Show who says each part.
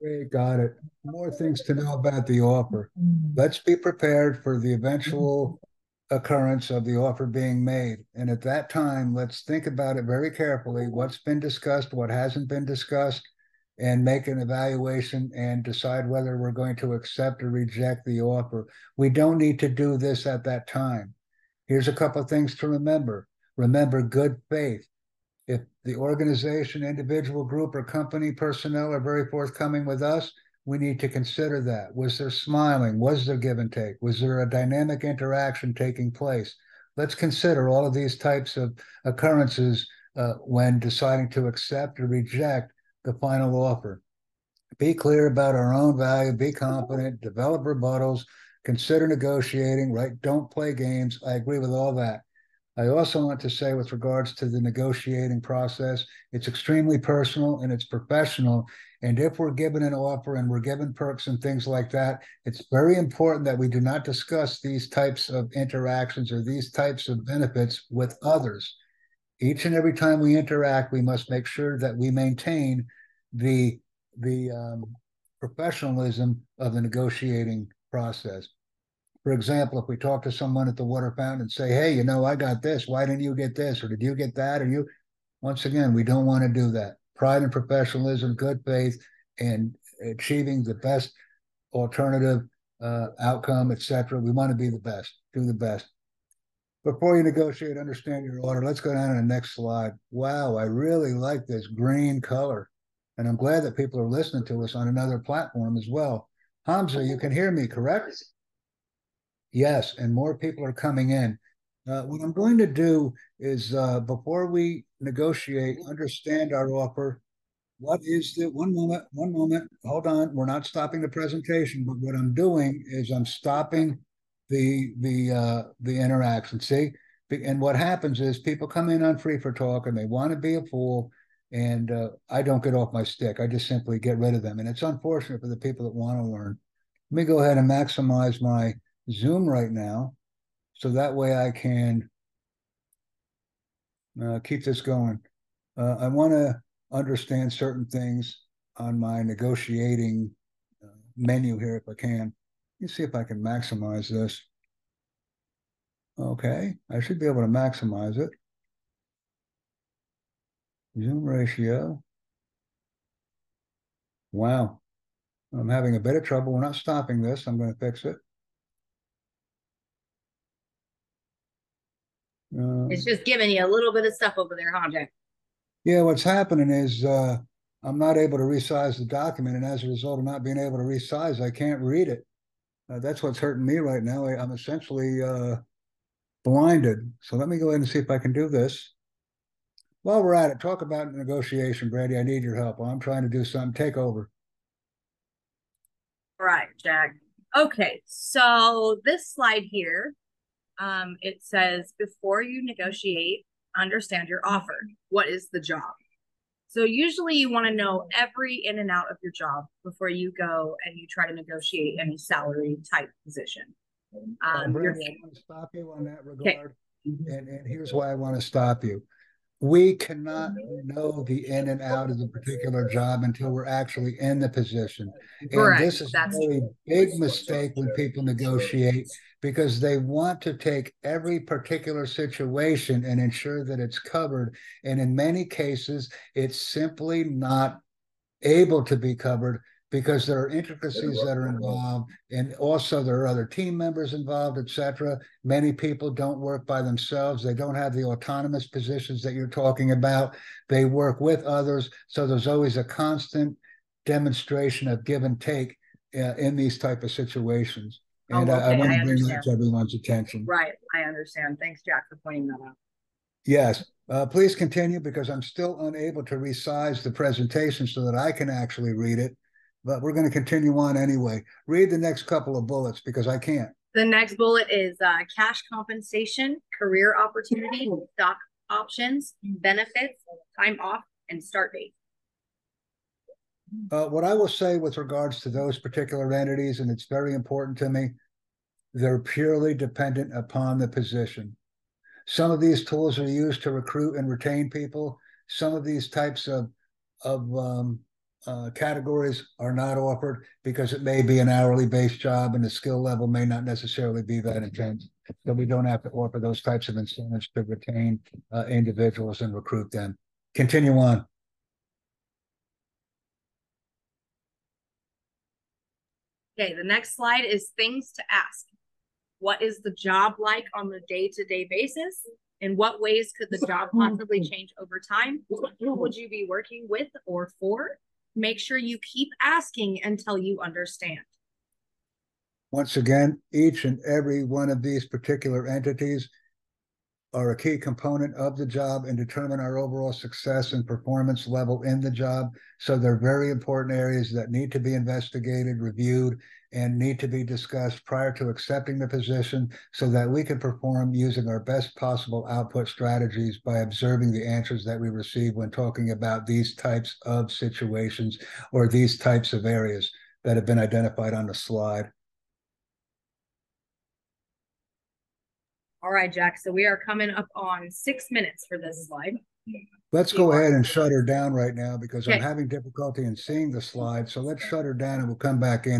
Speaker 1: Great, got it. More things to know about the offer. Let's be prepared for the eventual occurrence of the offer being made. And at that time, let's think about it very carefully, what's been discussed, what hasn't been discussed, and make an evaluation and decide whether we're going to accept or reject the offer. We don't need to do this at that time. Here's a couple of things to remember. Remember good faith. If the organization, individual group, or company personnel are very forthcoming with us, we need to consider that. Was there smiling? Was there give and take? Was there a dynamic interaction taking place? Let's consider all of these types of occurrences uh, when deciding to accept or reject the final offer. Be clear about our own value, be confident, develop rebuttals, consider negotiating, right? Don't play games. I agree with all that. I also want to say, with regards to the negotiating process, it's extremely personal and it's professional. And if we're given an offer and we're given perks and things like that, it's very important that we do not discuss these types of interactions or these types of benefits with others. Each and every time we interact, we must make sure that we maintain the the um, professionalism of the negotiating process. For example, if we talk to someone at the water fountain and say, hey, you know, I got this. Why didn't you get this? Or did you get that? Or you, once again, we don't want to do that. Pride and professionalism, good faith, and achieving the best alternative uh, outcome, etc. We want to be the best, do the best. Before you negotiate, understand your order. Let's go down to the next slide. Wow, I really like this green color. And I'm glad that people are listening to us on another platform as well. Hamza, you can hear me, correct? Yes, and more people are coming in. Uh, what I'm going to do is uh, before we negotiate, understand our offer. What is the one moment? One moment. Hold on. We're not stopping the presentation, but what I'm doing is I'm stopping the the uh, the interaction. See, and what happens is people come in on Free4Talk and they want to be a fool, and uh, I don't get off my stick. I just simply get rid of them, and it's unfortunate for the people that want to learn. Let me go ahead and maximize my Zoom right now, so that way I can uh, keep this going. Uh, I want to understand certain things on my negotiating uh, menu here if I can. Let me see if I can maximize this. Okay, I should be able to maximize it. Zoom ratio. Wow. I'm having a bit of trouble. We're not stopping this. I'm going to fix it.
Speaker 2: Uh, it's just giving you a little bit of stuff over there, huh, Jack?
Speaker 1: Yeah, what's happening is uh, I'm not able to resize the document, and as a result of not being able to resize, I can't read it. Uh, that's what's hurting me right now. I, am essentially uh, blinded. So let me go ahead and see if I can do this. While we're at it, talk about negotiation, Brady. I need your help. I'm trying to do something. Take over.
Speaker 2: All right, Jack. Okay, so this slide here um, it says before you negotiate, understand your offer. What is the job? So usually you want to know every in and out of your job before you go and you try to negotiate any salary type position.
Speaker 1: Um, Brady, I want to stop you on that regard. Okay. And, and here's why I want to stop you we cannot know the in and out of the particular job until we're actually in the position. And Correct. this is That's a really big mistake when people negotiate because they want to take every particular situation and ensure that it's covered. And in many cases, it's simply not able to be covered because there are intricacies that are involved and also there are other team members involved etc many people don't work by themselves. They don't have the autonomous positions that you're talking about. They work with others. So there's always a constant demonstration of give and take uh, in these type of situations. And oh, okay. I, I want to bring that to everyone's attention.
Speaker 2: Right. I understand. Thanks jack for pointing that out.
Speaker 1: Yes. Uh, please continue because I'm still unable to resize the presentation so that I can actually read it but we're going to continue on anyway. Read the next couple of bullets because I can't.
Speaker 2: The next bullet is uh, cash compensation, career opportunity, stock options, benefits, time off, and start date.
Speaker 1: Uh, what I will say with regards to those particular entities, and it's very important to me, they're purely dependent upon the position. Some of these tools are used to recruit and retain people. Some of these types of of um, uh, categories are not offered because it may be an hourly based job and the skill level may not necessarily be that intense. So we don't have to offer those types of incentives to retain uh, individuals and recruit them. Continue on.
Speaker 2: Okay, the next slide is things to ask. What is the job like on the day-to-day basis? In what ways could the job possibly change over time? Who would you be working with or for? Make sure you keep asking until you understand.
Speaker 1: Once again, each and every one of these particular entities are a key component of the job and determine our overall success and performance level in the job. So they're very important areas that need to be investigated, reviewed, and need to be discussed prior to accepting the position so that we can perform using our best possible output strategies by observing the answers that we receive when talking about these types of situations or these types of areas that have been identified on the slide.
Speaker 2: All right, Jack. So we are coming up on six minutes for this slide.
Speaker 1: Let's go ahead and shut her down right now because
Speaker 2: Okay.
Speaker 1: I'm having difficulty in seeing the slide. So let's shut her down and we'll come back in